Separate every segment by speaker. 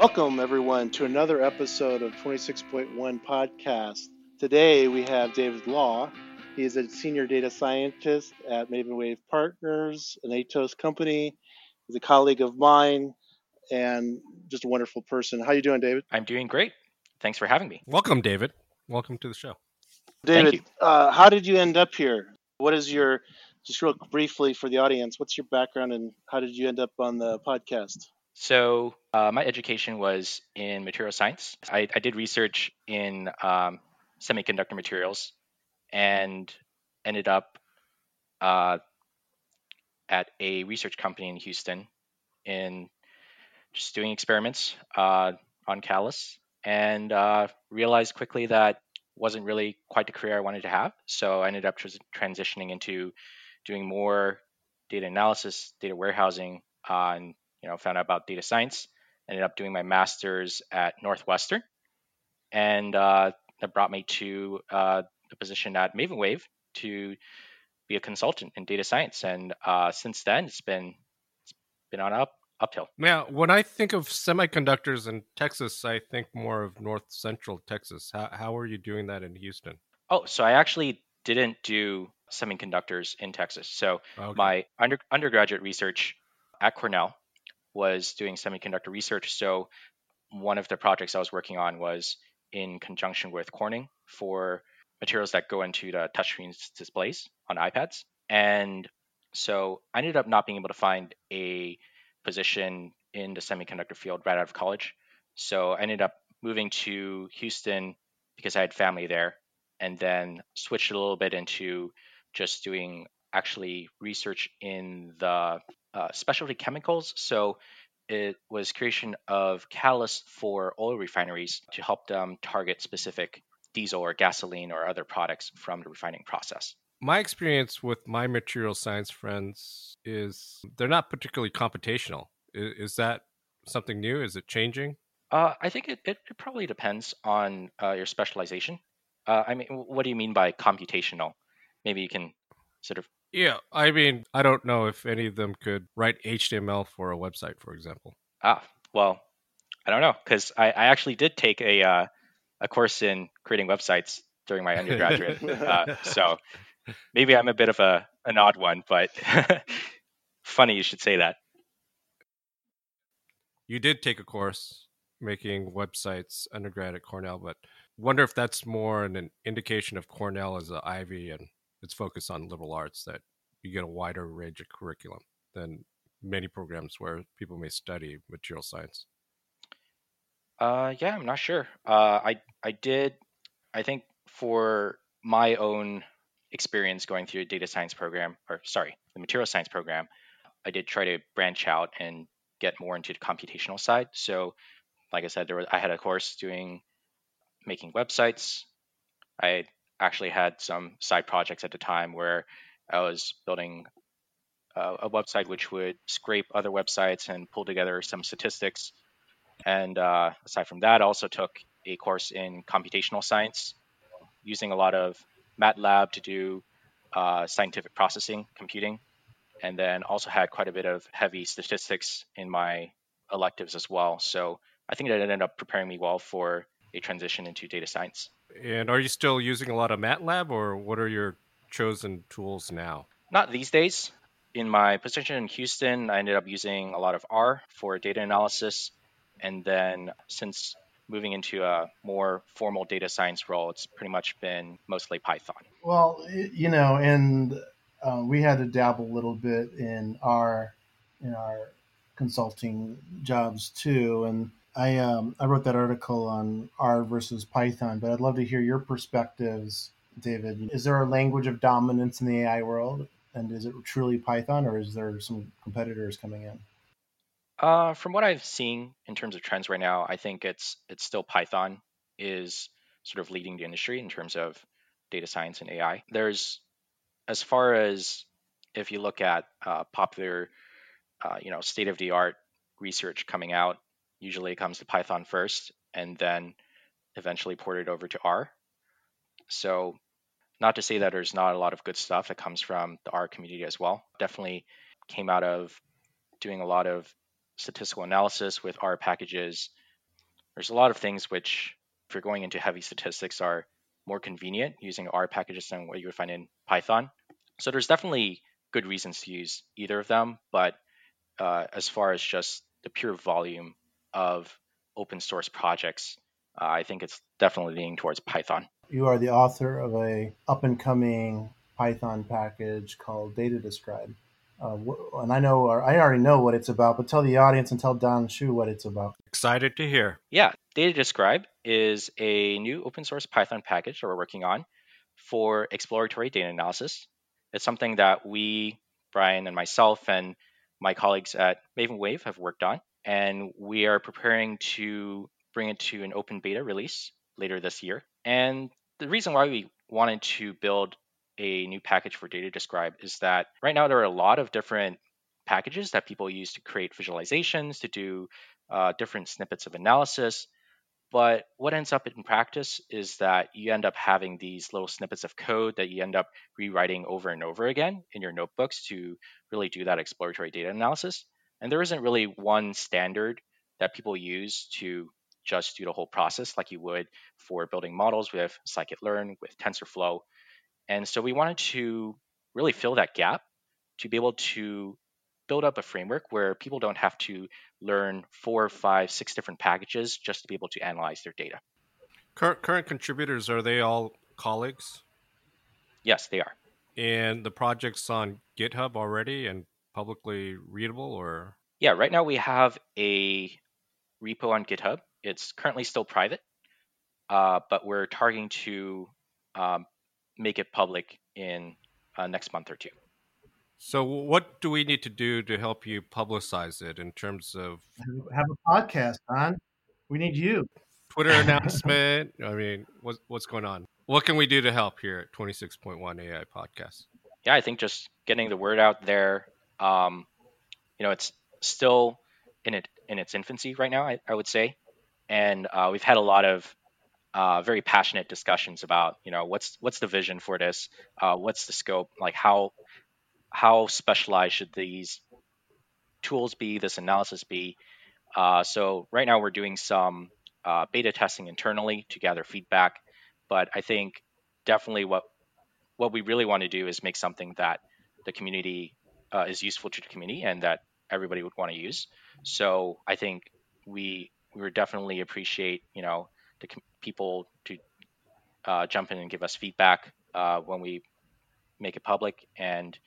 Speaker 1: Welcome, everyone, to another episode of 26.1 Podcast. Today we have David Law. He is a senior data scientist at Maven Wave Partners, an Atos company. He's a colleague of mine and just a wonderful person. How are you doing, David?
Speaker 2: I'm doing great. Thanks for having me.
Speaker 3: Welcome, David. Welcome to the show.
Speaker 1: David, uh, how did you end up here? What is your, just real briefly for the audience, what's your background and how did you end up on the podcast?
Speaker 2: So, uh, my education was in material science. I, I did research in um, semiconductor materials and ended up uh, at a research company in Houston in just doing experiments uh, on Callus and uh, realized quickly that wasn't really quite the career I wanted to have. So I ended up tr- transitioning into doing more data analysis, data warehousing, and you know found out about data science. Ended up doing my master's at Northwestern, and uh, that brought me to uh, a position at MavenWave to be a consultant in data science. And uh, since then, it's been it's been on up uphill.
Speaker 3: Now, when I think of semiconductors in Texas, I think more of North Central Texas. How how are you doing that in Houston?
Speaker 2: Oh, so I actually didn't do semiconductors in Texas. So okay. my under, undergraduate research at Cornell was doing semiconductor research. So one of the projects I was working on was in conjunction with Corning for materials that go into the touchscreen displays on iPads. And so I ended up not being able to find a position in the semiconductor field right out of college. So I ended up moving to Houston because I had family there and then switched a little bit into just doing actually research in the uh, specialty chemicals. So it was creation of catalyst for oil refineries to help them target specific diesel or gasoline or other products from the refining process.
Speaker 3: My experience with my material science friends is they're not particularly computational. Is, is that something new? Is it changing?
Speaker 2: Uh, I think it, it, it, probably depends on uh, your specialization. Uh, I mean, what do you mean by computational? Maybe you can sort of.
Speaker 3: Yeah, I mean, I don't know if any of them could write HTML for a website, for example.
Speaker 2: Ah, well, I don't know because I, I actually did take a uh, a course in creating websites during my undergraduate, uh, so maybe I'm a bit of a an odd one, but funny you should say that.
Speaker 3: You did take a course making websites undergrad at Cornell, but wonder if that's more an indication of Cornell as an Ivy and its focused on liberal arts that you get a wider range of curriculum than many programs where people may study material science.
Speaker 2: Uh, yeah, I'm not sure. Uh, I I did. I think for my own experience going through a data science program, or sorry, the material science program, I did try to branch out and get more into the computational side. So, like I said, there was I had a course doing making websites. I actually had some side projects at the time where I was building a, a website which would scrape other websites and pull together some statistics. And uh, aside from that, I also took a course in computational science using a lot of MATLAB to do uh, scientific processing, computing, and then also had quite a bit of heavy statistics in my electives as well. So I think that ended up preparing me well for a transition into data science.
Speaker 3: And are you still using a lot of MATLAB, or what are your chosen tools now?
Speaker 2: Not these days. In my position in Houston, I ended up using a lot of R for data analysis. And then since moving into a more formal data science role, it's pretty much been mostly Python.
Speaker 1: Well, you know, and uh, we had to dabble a little bit in our in our consulting jobs too, and I um, I wrote that article on R versus Python, but I'd love to hear your perspectives, David. Is there a language of dominance in the AI world, and is it truly Python, or is there some competitors coming in?
Speaker 2: Uh, from what I've seen in terms of trends right now, I think it's it's still Python is sort of leading the industry in terms of data science and AI. There's as far as if you look at uh, popular, uh, you know, state of the art research coming out usually it comes to Python first and then eventually ported over to R. So, not to say that there's not a lot of good stuff that comes from the R community as well. Definitely came out of doing a lot of statistical analysis with R packages there's a lot of things which, if you're going into heavy statistics, are more convenient using R packages than what you would find in Python. So there's definitely good reasons to use either of them, but uh, as far as just the pure volume of open source projects, uh, I think it's definitely leaning towards Python.
Speaker 1: You are the author of a up and coming Python package called Data Describe. Uh, and I know, I already know what it's about, but tell the audience and tell Don Shu what it's about.
Speaker 3: Excited to hear.
Speaker 2: Yeah, Data Describe is a new open source Python package that we're working on for exploratory data analysis. It's something that we, Brian and myself, and my colleagues at Maven Wave have worked on, and we are preparing to bring it to an open beta release later this year. And the reason why we wanted to build a new package for Data Describe is that right now there are a lot of different packages that people use to create visualizations, to do uh, different snippets of analysis. But what ends up in practice is that you end up having these little snippets of code that you end up rewriting over and over again in your notebooks to really do that exploratory data analysis. And there isn't really one standard that people use to just do the whole process like you would for building models with scikit-learn, with TensorFlow. And so we wanted to really fill that gap to be able to build up a framework where people don't have to learn four, five, six different packages just to be able to analyze their data.
Speaker 3: Current, current contributors, are they all colleagues?
Speaker 2: Yes, they are.
Speaker 3: And the project's on GitHub already and publicly readable or?
Speaker 2: Yeah, right now we have a repo on GitHub. It's currently still private, uh, but we're targeting to um, make it public in uh, next month or two.
Speaker 3: So, what do we need to do to help you publicize it in terms of
Speaker 1: have a podcast, on? We need you.
Speaker 3: Twitter announcement. I mean, what's what's going on? What can we do to help here at Twenty Six Point One AI Podcast?
Speaker 2: Yeah, I think just getting the word out there. Um, you know, it's still in it in its infancy right now. I, I would say, and uh, we've had a lot of uh, very passionate discussions about you know what's what's the vision for this, uh, what's the scope, like how how specialized should these tools be, this analysis be? Uh, so right now we're doing some uh, beta testing internally to gather feedback, but I think definitely what what we really want to do is make something that the community uh, is useful to the community and that everybody would want to use. So I think we we would definitely appreciate you know the com- people to uh, jump in and give us feedback uh, when we make it public and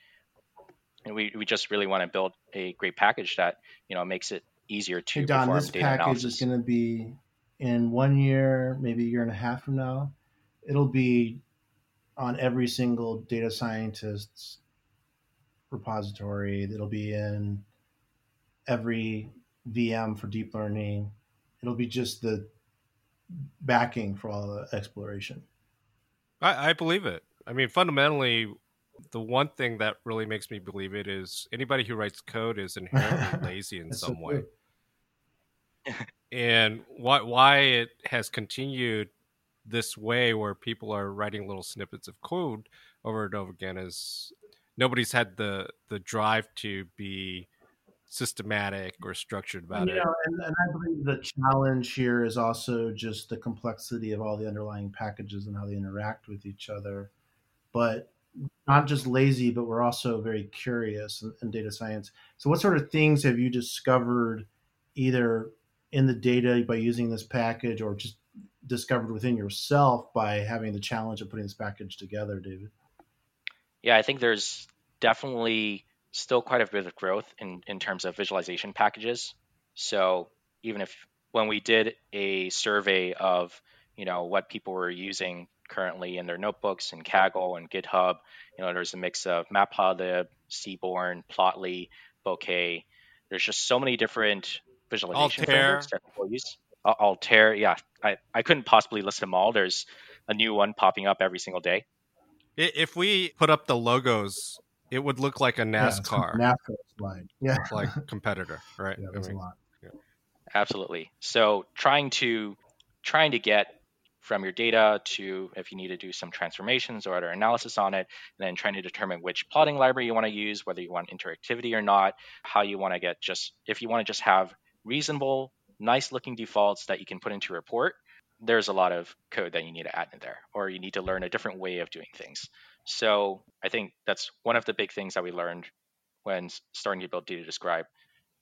Speaker 2: and we, we just really want to build a great package that you know makes it easier to
Speaker 1: hey Don, this package analysis. is going to be in one year, maybe a year and a half from now. It'll be on every single data scientist's repository. It'll be in every VM for deep learning. It'll be just the backing for all the exploration.
Speaker 3: I, I believe it. I mean, fundamentally, the one thing that really makes me believe it is anybody who writes code is inherently lazy in some so way. and why why it has continued this way where people are writing little snippets of code over and over again is nobody's had the the drive to be systematic or structured about
Speaker 1: you it. And, and I believe the challenge here is also just the complexity of all the underlying packages and how they interact with each other. But not just lazy, but we're also very curious in, in, data science. So, what sort of things have you discovered either in the data by using this package or just discovered within yourself by having the challenge of putting this package together, David?
Speaker 2: Yeah, I think there's definitely still quite a bit of growth in, in terms of visualization packages. So, even if when we did a survey of you know what people were using currently in their notebooks and Kaggle and GitHub. You know, there's a mix of Matplotlib, Seaborn, Plotly, Bokeh. There's just so many different visualization
Speaker 3: Altair. frameworks
Speaker 2: that people use. Altair, yeah, I, I couldn't possibly list them all. There's a new one popping up every single day.
Speaker 3: If we put up the logos, it would look like a NASCAR.
Speaker 1: Yeah, NASCAR slide. Yeah.
Speaker 3: like competitor, right?
Speaker 1: Yeah, I mean, a lot.
Speaker 2: Yeah. Absolutely. So trying to trying to get from your data to if you need to do some transformations or other analysis on it, and then trying to determine which plotting library you want to use, whether you want interactivity or not, how you want to get just if you want to just have reasonable nice looking defaults that you can put into a report, there's a lot of code that you need to add in there, or you need to learn a different way of doing things. So I think that's one of the big things that we learned when starting to build Data Describe.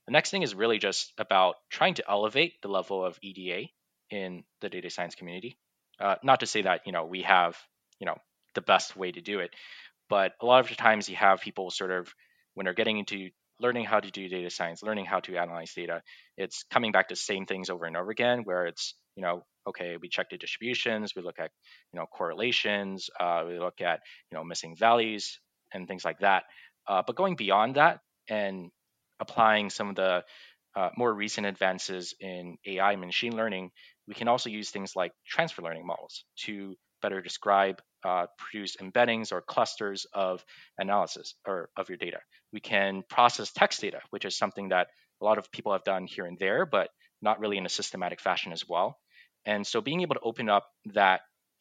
Speaker 2: The next thing is really just about trying to elevate the level of EDA in the data science community. Uh, not to say that you know we have you know the best way to do it, but a lot of the times you have people sort of when they're getting into learning how to do data science, learning how to analyze data, it's coming back to same things over and over again, where it's you know okay, we check the distributions, we look at you know correlations, uh, we look at you know missing values and things like that. Uh, but going beyond that and applying some of the uh, more recent advances in AI and machine learning, we can also use things like transfer learning models to better describe, uh, produce embeddings or clusters of analysis or of your data. We can process text data, which is something that a lot of people have done here and there, but not really in a systematic fashion as well. And so being able to open up that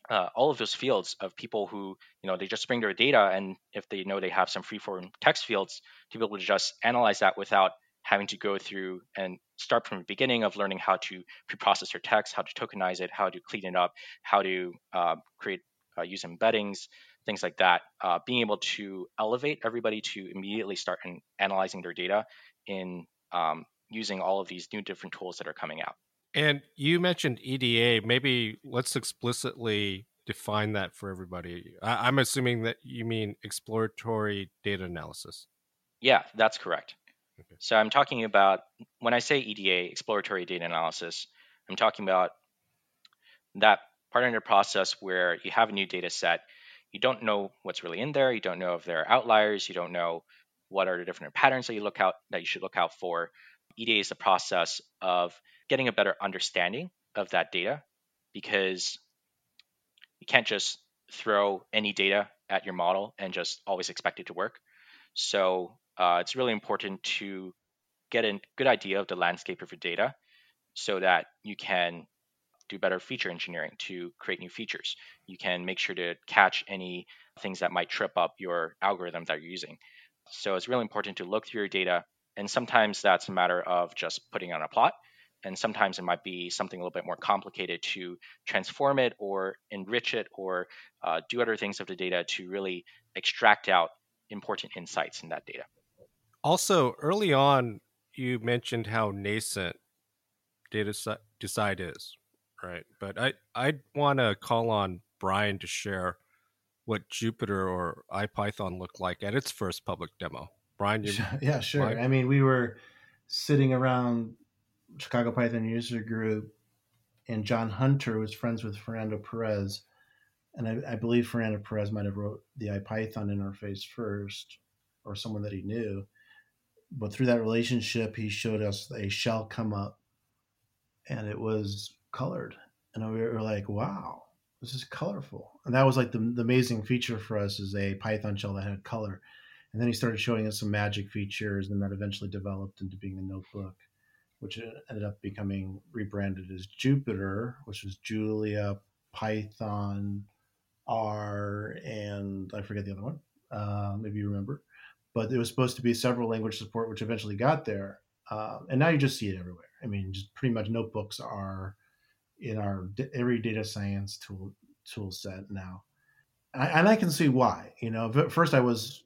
Speaker 2: uh, all of those fields of people who, you know, they just bring their data and if they know they have some free-form text fields, to be able to just analyze that without having to go through and start from the beginning of learning how to pre-process your text, how to tokenize it, how to clean it up, how to uh, create uh, use embeddings, things like that. Uh, being able to elevate everybody to immediately start analyzing their data in um, using all of these new different tools that are coming out.
Speaker 3: And you mentioned EDA. Maybe let's explicitly define that for everybody. I- I'm assuming that you mean exploratory data analysis.
Speaker 2: Yeah, that's correct. Okay. So I'm talking about when I say EDA, exploratory data analysis, I'm talking about that part of the process where you have a new data set, you don't know what's really in there, you don't know if there are outliers, you don't know what are the different patterns that you look out that you should look out for. EDA is the process of getting a better understanding of that data because you can't just throw any data at your model and just always expect it to work. So uh, it's really important to get a good idea of the landscape of your data so that you can do better feature engineering to create new features. You can make sure to catch any things that might trip up your algorithm that you're using. So it's really important to look through your data. And sometimes that's a matter of just putting on a plot. And sometimes it might be something a little bit more complicated to transform it or enrich it or uh, do other things of the data to really extract out important insights in that data.
Speaker 3: Also, early on, you mentioned how nascent data decide is, right? But I I want to call on Brian to share what Jupyter or IPython looked like at its first public demo. Brian, you
Speaker 1: yeah, sure. I mean, we were sitting around Chicago Python user group, and John Hunter was friends with Fernando Perez, and I, I believe Fernando Perez might have wrote the IPython interface first, or someone that he knew but through that relationship, he showed us a shell come up, and it was colored, and we were like, "Wow, this is colorful!" And that was like the, the amazing feature for us is a Python shell that had color. And then he started showing us some magic features, and that eventually developed into being a notebook, which ended up becoming rebranded as Jupyter, which was Julia, Python, R, and I forget the other one. Uh, maybe you remember but it was supposed to be several language support, which eventually got there. Uh, and now you just see it everywhere. I mean, just pretty much notebooks are in our every data science tool tool set now, I, and I can see why. You know, first I was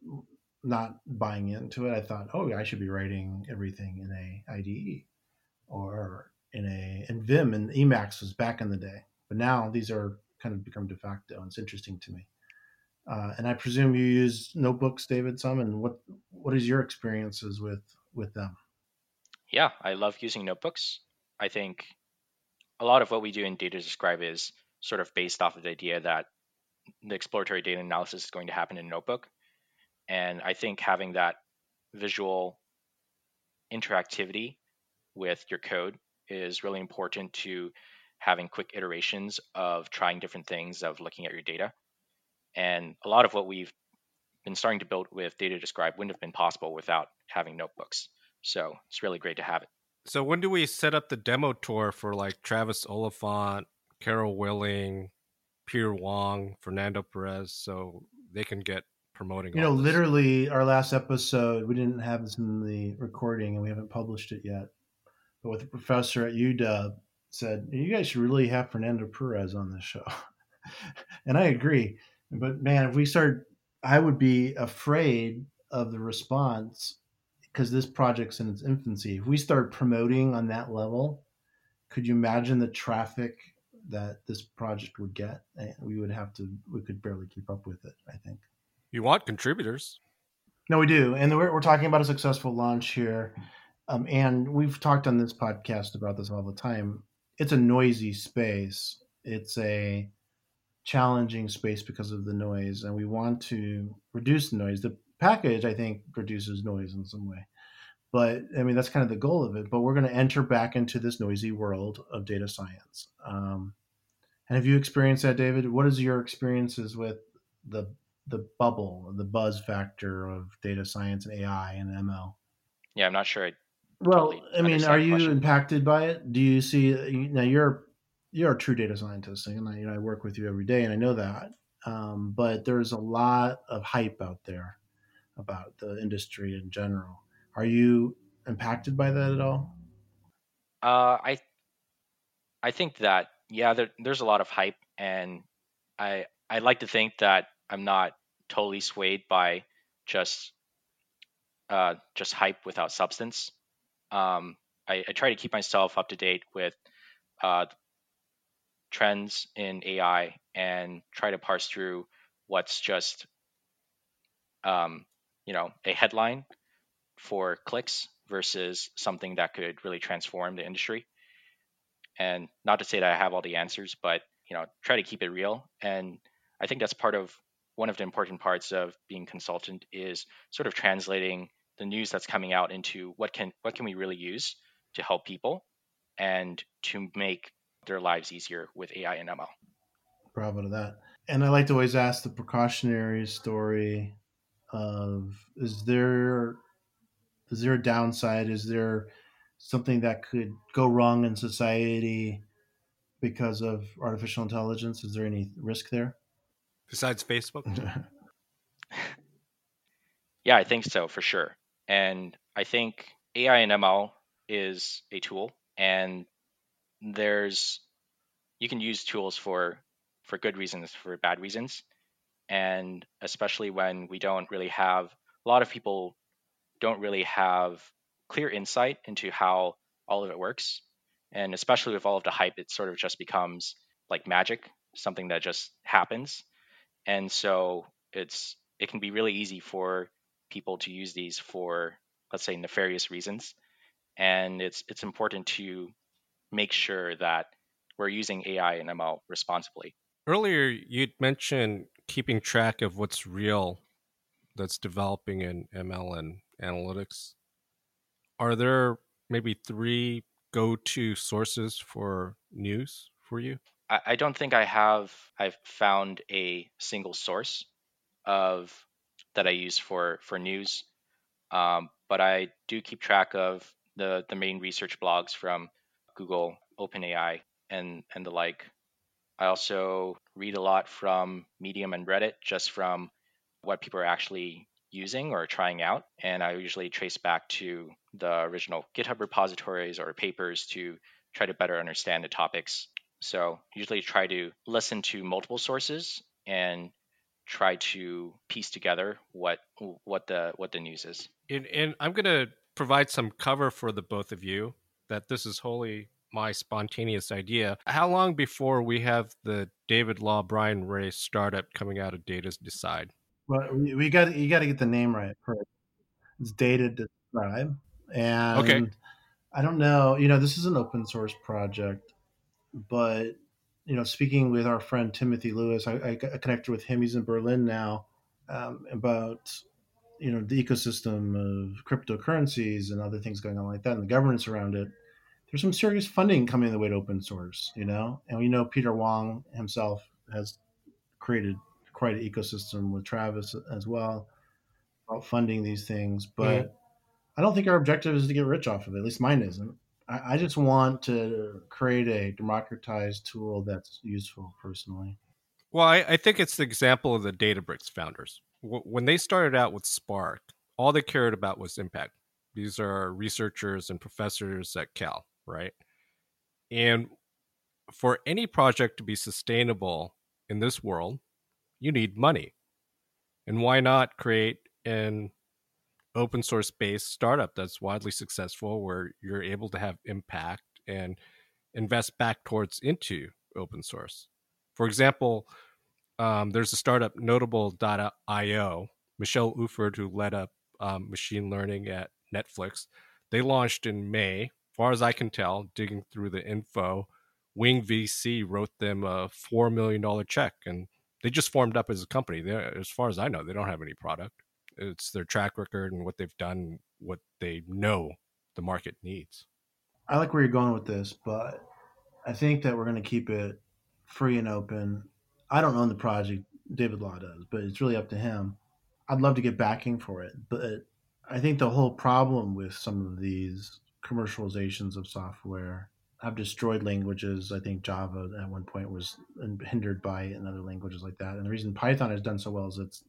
Speaker 1: not buying into it. I thought, oh, I should be writing everything in a IDE or in a in Vim and Emacs was back in the day, but now these are kind of become de facto. And it's interesting to me. Uh, and I presume you use notebooks, David, some. And what what is your experiences with with them?
Speaker 2: Yeah, I love using notebooks. I think a lot of what we do in Data Describe is sort of based off of the idea that the exploratory data analysis is going to happen in a notebook. And I think having that visual interactivity with your code is really important to having quick iterations of trying different things, of looking at your data. And a lot of what we've been starting to build with Data Describe wouldn't have been possible without having notebooks. So it's really great to have it.
Speaker 3: So when do we set up the demo tour for like Travis Oliphant, Carol Willing, Peter Wang, Fernando Perez, so they can get promoting?
Speaker 1: You know, literally, our last episode, we didn't have this in the recording and we haven't published it yet. but with the professor at UW said, "You guys should really have Fernando Perez on this show," and I agree. But man, if we start, I would be afraid of the response because this project's in its infancy. If we start promoting on that level, could you imagine the traffic that this project would get? We would have to, we could barely keep up with it, I think.
Speaker 3: You want contributors.
Speaker 1: No, we do. And we're, we're talking about a successful launch here. Um, and we've talked on this podcast about this all the time. It's a noisy space. It's a challenging space because of the noise, and we want to reduce the noise. The package, I think, reduces noise in some way. But I mean, that's kind of the goal of it. But we're going to enter back into this noisy world of data science. Um, and have you experienced that, David? What is your experiences with the the bubble, the buzz factor of data science and AI and ML?
Speaker 2: Yeah, I'm not sure. I
Speaker 1: well, totally I mean, are you impacted by it? Do you see now? You're you're a true data scientist, and I, you know I work with you every day, and I know that. Um, but there's a lot of hype out there about the industry in general. Are you impacted by that at all?
Speaker 2: Uh, I I think that yeah, there, there's a lot of hype, and I I like to think that I'm not totally swayed by just uh, just hype without substance. Um, I, I, try to keep myself up to date with uh, trends in AI and try to parse through what's just um, you know a headline for clicks versus something that could really transform the industry. And not to say that I have all the answers, but you know, try to keep it real. And I think that's part of one of the important parts of being consultant is sort of translating the news that's coming out into what can what can we really use to help people and to make their lives easier with AI and ML.
Speaker 1: Bravo to that. And I like to always ask the precautionary story of is there is there a downside? Is there something that could go wrong in society because of artificial intelligence? Is there any risk there?
Speaker 3: Besides Facebook?
Speaker 2: yeah, I think so for sure. And I think AI and ML is a tool and there's you can use tools for for good reasons, for bad reasons. And especially when we don't really have a lot of people don't really have clear insight into how all of it works. And especially with all of the hype, it sort of just becomes like magic, something that just happens. And so it's it can be really easy for people to use these for let's say nefarious reasons. And it's it's important to make sure that we're using AI and ML responsibly.
Speaker 3: Earlier, you'd mentioned keeping track of what's real that's developing in ML and analytics. Are there maybe three go to sources for news for you?
Speaker 2: I, I don't think I have I've found a single source of that I use for for news. Um, but I do keep track of the the main research blogs from Google, OpenAI, and and the like. I also read a lot from Medium and Reddit just from what people are actually using or trying out. And I usually trace back to the original GitHub repositories or papers to try to better understand the topics. So usually try to listen to multiple sources and try to piece together what what the what the news is.
Speaker 3: And, and I'm going to provide some cover for the both of you that this is wholly my spontaneous idea. How long before we have the David Law Brian Ray startup coming out of Data Decide?
Speaker 1: Well, we, we got you got to get the name right first. It's Data Decide, and okay. I don't know. You know, this is an open source project, but you know, speaking with our friend Timothy Lewis, I, I connected with him. He's in Berlin now um, about you know the ecosystem of cryptocurrencies and other things going on like that, and the governance around it there's some serious funding coming the way to open source, you know, and we know Peter Wang himself has created quite an ecosystem with Travis as well about funding these things. But mm-hmm. I don't think our objective is to get rich off of it. At least mine isn't. I, I just want to create a democratized tool that's useful personally.
Speaker 3: Well, I, I think it's the example of the Databricks founders. When they started out with Spark, all they cared about was impact. These are researchers and professors at Cal right? And for any project to be sustainable in this world, you need money. And why not create an open source based startup that's widely successful where you're able to have impact and invest back towards into open source? For example, um, there's a startup, Noteable.io. Michelle Ufford, who led up um, machine learning at Netflix, they launched in May. As far as I can tell, digging through the info, Wing VC wrote them a four million dollar check, and they just formed up as a company. They, as far as I know, they don't have any product. It's their track record and what they've done, what they know the market needs.
Speaker 1: I like where you're going with this, but I think that we're going to keep it free and open. I don't own the project, David Law does, but it's really up to him. I'd love to get backing for it, but I think the whole problem with some of these commercializations of software have destroyed languages. I think Java at one point was hindered by it and other languages like that. And the reason Python has done so well is it's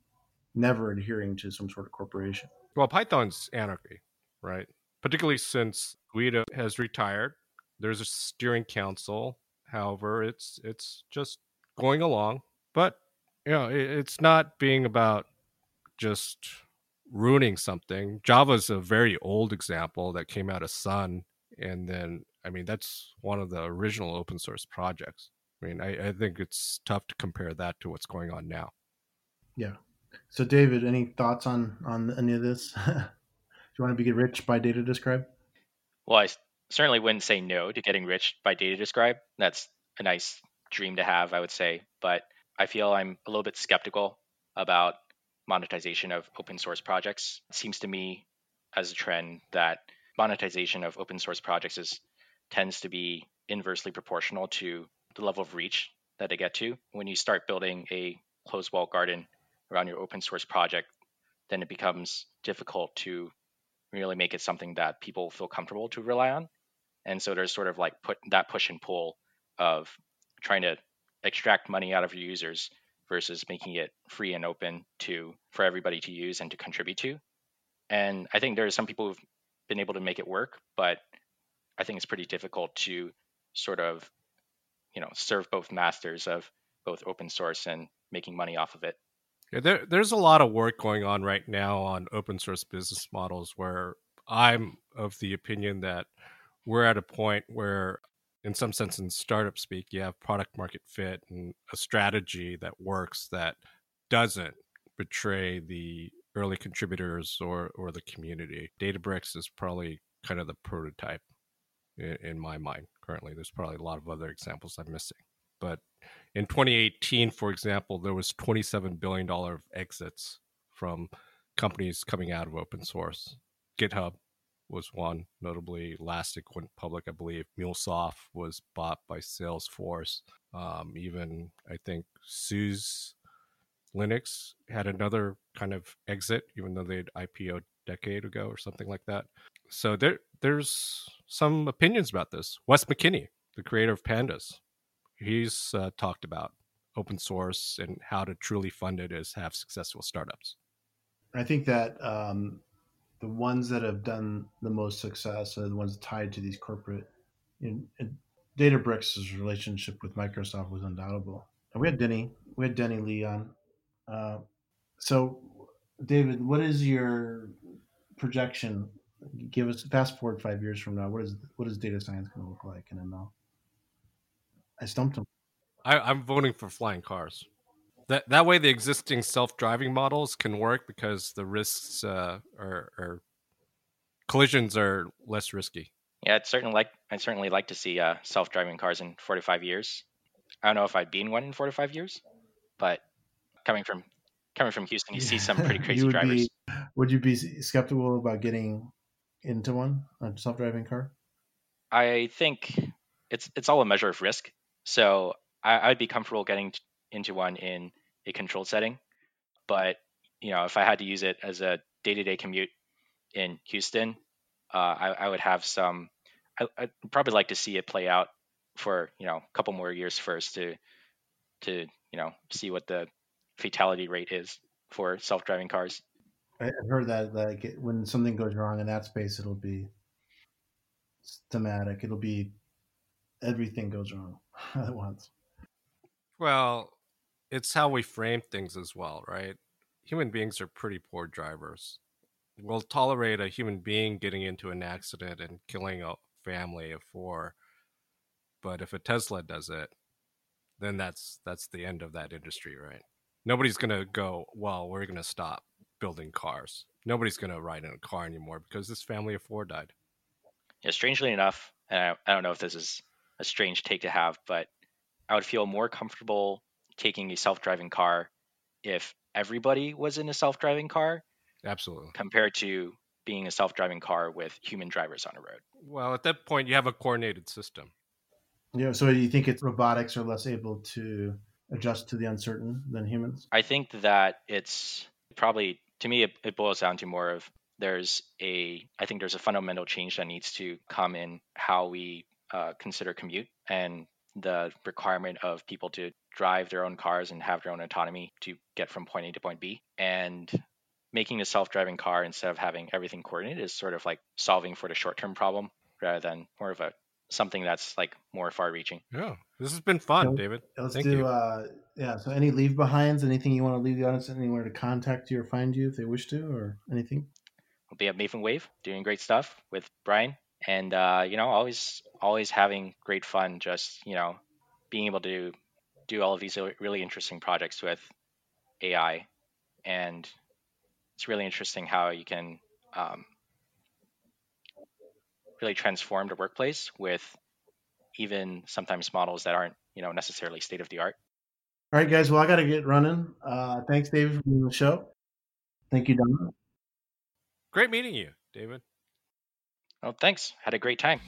Speaker 1: never adhering to some sort of corporation.
Speaker 3: Well, Python's anarchy, right? Particularly since Guido has retired. There's a steering council. However, it's it's just going along. But you know, it, it's not being about just ruining something. Java's a very old example that came out of Sun and then I mean, that's one of the original open source projects. I mean, I, I think it's tough to compare that to what's going on now.
Speaker 1: Yeah. So, David, any thoughts on on any of this? Do you want to be rich by data describe?
Speaker 2: Well, I certainly wouldn't say no to getting rich by data describe. That's a nice dream to have, I would say. But I feel I'm a little bit skeptical about monetization of open source projects. It seems to me as a trend that monetization of open source projects is tends to be inversely proportional to the level of reach that they get to. When you start building a closed wall garden around your open source project, then it becomes difficult to really make it something that people feel comfortable to rely on. And so there's sort of like put that push and pull of trying to extract money out of your users versus making it free and open to for everybody to use and to contribute to. And I think there are some people who've been able to make it work, but I think it's pretty difficult to sort of, you know, serve both masters of both open source and making money off of it.
Speaker 3: Yeah, there, there's a lot of work going on right now on open source business models where I'm of the opinion that we're at a point where, in some sense, in startup speak, you have product market fit and a strategy that works that doesn't betray the early contributors or, or the community. Databricks is probably kind of the prototype in, in my mind currently. There's probably a lot of other examples I'm missing. But in 2018, for example, there was 27 billion dollar of exits from companies coming out of open source. GitHub was one, notably Elastic went public, I believe. MuleSoft was bought by Salesforce. Um, even I think SUSE Linux had another kind of exit, even though they'd IPO a decade ago or something like that. So there, there's some opinions about this. Wes McKinney, the creator of Pandas, he's uh, talked about open source and how to truly fund it is have successful startups.
Speaker 1: I think that um, the ones that have done the most success are the ones tied to these corporate. You know, Databricks' relationship with Microsoft was undoubtable. And we had Denny, we had Denny Lee on. Uh, so, David, what is your projection give us fast forward five years from now. What is what is data science going to look like in ML? I stumped him.
Speaker 3: I, am voting for flying cars. That that way, the existing self-driving models can work because the risks uh, are, are, collisions are less risky.
Speaker 2: Yeah, I'd certainly like I'd certainly like to see uh, self-driving cars in 45 years. I don't know if I'd be in one in 45 years, but coming from coming from Houston, you see some pretty crazy
Speaker 1: would
Speaker 2: drivers.
Speaker 1: Be, would you be skeptical about getting into one, a self-driving car?
Speaker 2: I think it's it's all a measure of risk. So I, would be comfortable getting into one in a controlled setting, but you know, if I had to use it as a day-to-day commute in Houston, uh, I, I, would have some. I, would probably like to see it play out for you know a couple more years first to to you know see what the fatality rate is for self-driving cars.
Speaker 1: I've heard that like when something goes wrong in that space, it'll be thematic. It'll be everything goes wrong at once.
Speaker 3: Well, it's how we frame things as well, right? Human beings are pretty poor drivers. We'll tolerate a human being getting into an accident and killing a family of four, but if a Tesla does it, then that's that's the end of that industry, right? Nobody's gonna go. Well, we're gonna stop building cars. Nobody's gonna ride in a car anymore because this family of four died.
Speaker 2: Yeah, strangely enough, and I, I don't know if this is a strange take to have, but I would feel more comfortable taking a self-driving car if everybody was in a self-driving car
Speaker 3: Absolutely.
Speaker 2: compared to being a self-driving car with human drivers on the road.
Speaker 3: Well, at that point, you have a coordinated system.
Speaker 1: Yeah. So you think it's robotics are less able to adjust to the uncertain than humans?
Speaker 2: I think that it's probably to me it, it boils down to more of there's a I think there's a fundamental change that needs to come in how we uh, consider commute and the requirement of people to drive their own cars and have their own autonomy to get from point A to point B. And making a self-driving car instead of having everything coordinated is sort of like solving for the short-term problem rather than more of a something that's like more far-reaching.
Speaker 3: Yeah, this has been fun,
Speaker 1: So,
Speaker 3: David.
Speaker 1: Let's
Speaker 3: Thank
Speaker 1: do.
Speaker 3: you.
Speaker 1: Uh, yeah. So any leave behinds? Anything you want to leave the audience? Anywhere to contact you or find you if they wish to, or anything?
Speaker 2: We'll be at Maven Wave doing great stuff with Brian, and uh, you know always always having great fun. Just you know being able to do all of these really- really interesting projects with AI, and it's really interesting how you can um, really transform the workplace with even sometimes models that aren't you know necessarily state of the art.
Speaker 1: All right, guys. Well, I got to get running. Uh, thanks, David, for being on the show. Thank you, Don.
Speaker 3: Great meeting you, David.
Speaker 2: Well, thanks. Had a great time.